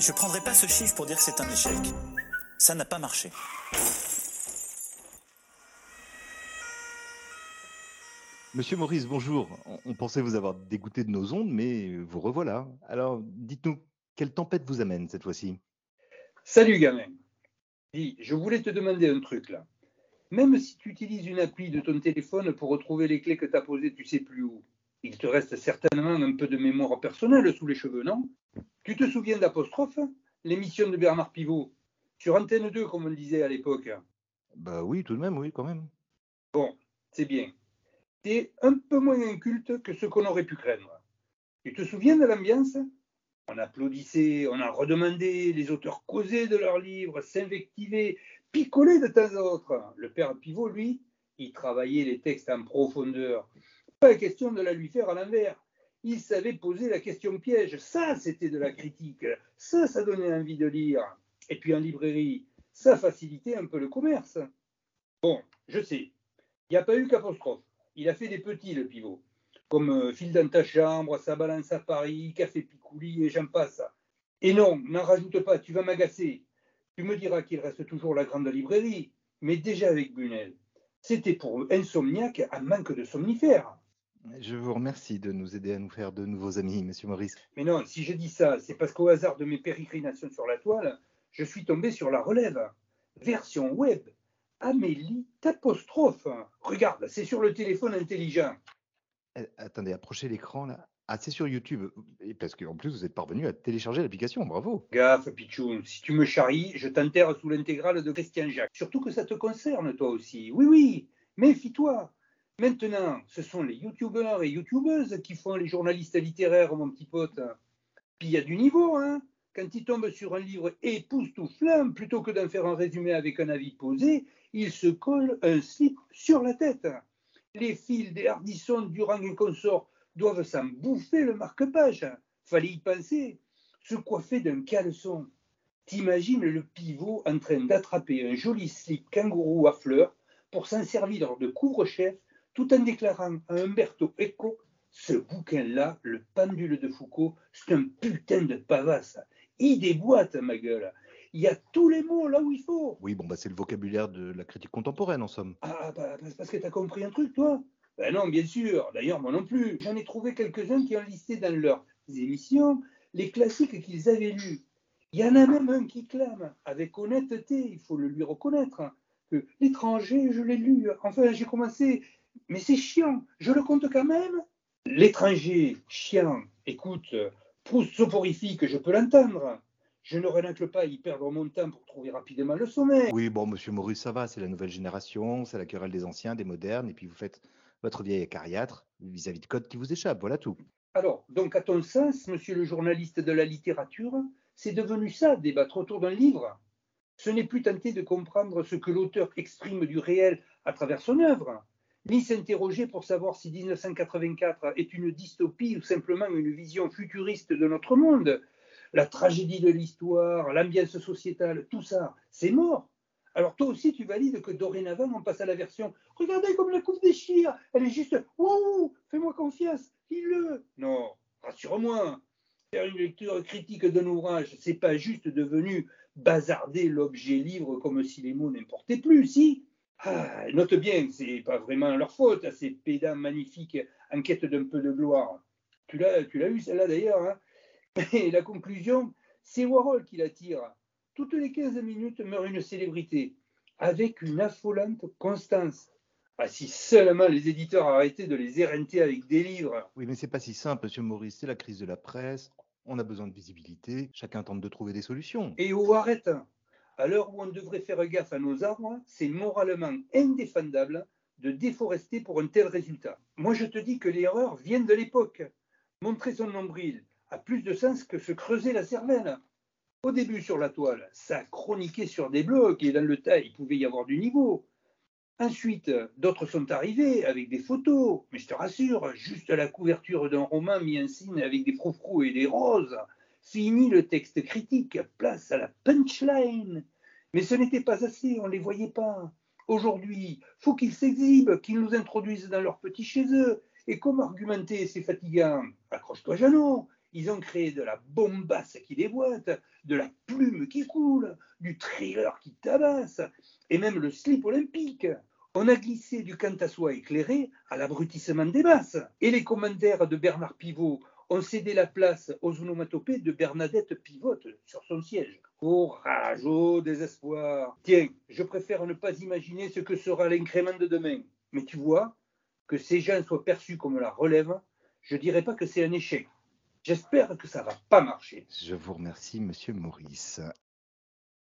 je prendrai pas ce chiffre pour dire que c'est un échec. Ça n'a pas marché. Monsieur Maurice, bonjour. On pensait vous avoir dégoûté de nos ondes, mais vous revoilà. Alors, dites-nous, quelle tempête vous amène cette fois-ci? Salut gamin. Dis, je voulais te demander un truc là. Même si tu utilises une appli de ton téléphone pour retrouver les clés que tu as posées, tu sais plus où. Il te reste certainement un peu de mémoire personnelle sous les cheveux, non? Tu te souviens d'Apostrophe, l'émission de Bernard Pivot, sur Antenne 2, comme on le disait à l'époque Bah oui, tout de même, oui, quand même. Bon, c'est bien. T'es un peu moins inculte que ce qu'on aurait pu craindre. Tu te souviens de l'ambiance? On applaudissait, on en redemandait, les auteurs causaient de leurs livres, s'invectivaient, picolaient de temps à autre. Le père Pivot, lui, il travaillait les textes en profondeur. Pas question de la lui faire à l'envers. Il savait poser la question piège. Ça, c'était de la critique. Ça, ça donnait envie de lire. Et puis en librairie, ça facilitait un peu le commerce. Bon, je sais, il n'y a pas eu qu'apostrophe. Il a fait des petits, le pivot. Comme euh, Fil dans ta chambre, Ça balance à Paris, Café Picouli et j'en passe. Et non, n'en rajoute pas, tu vas m'agacer. Tu me diras qu'il reste toujours la grande librairie, mais déjà avec Bunel. C'était pour insomniaque un manque de somnifères. Je vous remercie de nous aider à nous faire de nouveaux amis, monsieur Maurice. Mais non, si je dis ça, c'est parce qu'au hasard de mes pérégrinations sur la toile, je suis tombé sur la relève. Version web. Amélie t'apostrophe. Regarde, c'est sur le téléphone intelligent. Eh, attendez, approchez l'écran là. Ah, c'est sur YouTube. Et parce qu'en plus, vous êtes parvenu à télécharger l'application. Bravo. Gaffe, Pichoun. Si tu me charries, je t'enterre sous l'intégrale de Christian Jacques. Surtout que ça te concerne, toi aussi. Oui, oui. Méfie-toi. Maintenant, ce sont les youtubeurs et youtubeuses qui font les journalistes littéraires, mon petit pote. Puis il y a du niveau, hein. Quand ils tombent sur un livre époustouflant, plutôt que d'en faire un résumé avec un avis posé, ils se collent un slip sur la tête. Les fils des Hardisson, Durand et consorts doivent s'en bouffer le marque-page. Fallait y penser. Se coiffer d'un caleçon. T'imagines le pivot en train d'attraper un joli slip kangourou à fleurs pour s'en servir de couvre-chef tout en déclarant à Umberto Eco ce bouquin-là, le pendule de Foucault, c'est un putain de pavasse. Il déboîte, ma gueule. Il y a tous les mots là où il faut. Oui, bon, bah, c'est le vocabulaire de la critique contemporaine, en somme. Ah, bah, parce que tu as compris un truc, toi ben non, bien sûr. D'ailleurs, moi non plus. J'en ai trouvé quelques-uns qui ont listé dans leurs émissions les classiques qu'ils avaient lus. Il y en a même un qui clame, avec honnêteté, il faut le lui reconnaître, que l'étranger, je l'ai lu. Enfin, j'ai commencé, mais c'est chiant, je le compte quand même. L'étranger, chiant, écoute, Proust soporifique, je peux l'entendre. Je ne renacle pas à y perdre mon temps pour trouver rapidement le sommet. Oui, bon, monsieur Maurice, ça va, c'est la nouvelle génération, c'est la querelle des anciens, des modernes, et puis vous faites votre vieille acariâtre vis-à-vis de codes qui vous échappent, voilà tout. Alors, donc à ton sens, monsieur le journaliste de la littérature, c'est devenu ça, débattre autour d'un livre Ce n'est plus tenter de comprendre ce que l'auteur exprime du réel à travers son œuvre, ni s'interroger pour savoir si 1984 est une dystopie ou simplement une vision futuriste de notre monde. La tragédie de l'histoire, l'ambiance sociétale, tout ça, c'est mort. Alors toi aussi, tu valides que dorénavant, on passe à la version Regardez comme la coupe déchire, elle est juste Wouh, fais-moi confiance, lis-le. Non, rassure-moi. Faire une lecture critique d'un ouvrage, c'est pas juste devenu bazarder l'objet livre comme si les mots n'importaient plus, si ah, note bien c'est pas vraiment leur faute, à ces pédants magnifiques en quête d'un peu de gloire. Tu l'as, tu l'as eu celle-là d'ailleurs. Hein Et la conclusion, c'est Warhol qui l'attire. Toutes les 15 minutes meurt une célébrité, avec une affolante constance. Ah, si seulement les éditeurs arrêtaient de les éreinter avec des livres. Oui, mais c'est pas si simple, monsieur Maurice. C'est la crise de la presse. On a besoin de visibilité. Chacun tente de trouver des solutions. Et où arrête À l'heure où on devrait faire gaffe à nos arbres, c'est moralement indéfendable de déforester pour un tel résultat. Moi, je te dis que l'erreur vient de l'époque. Montrer son nombril a plus de sens que se creuser la cervelle. Au début sur la toile, ça chroniquait sur des blocs et dans le tas, il pouvait y avoir du niveau. Ensuite, d'autres sont arrivés avec des photos, mais je te rassure, juste la couverture d'un roman mis en signe avec des froufrous et des roses. Fini le texte critique, place à la punchline. Mais ce n'était pas assez, on ne les voyait pas. Aujourd'hui, faut qu'ils s'exhibent, qu'ils nous introduisent dans leur petit chez eux. Et comment argumenter, c'est fatigant Accroche-toi, Jeannot. Ils ont créé de la bombasse qui déboîte, de la plume qui coule, du thriller qui tabasse, et même le slip olympique. On a glissé du cantassois éclairé à l'abrutissement des masses. Et les commentaires de Bernard Pivot ont cédé la place aux onomatopées de Bernadette Pivote sur son siège. Courage, au désespoir. Tiens, je préfère ne pas imaginer ce que sera l'incrément de demain. Mais tu vois, que ces gens soient perçus comme la relève, je dirais pas que c'est un échec. J'espère que ça va pas marcher. Je vous remercie, monsieur Maurice.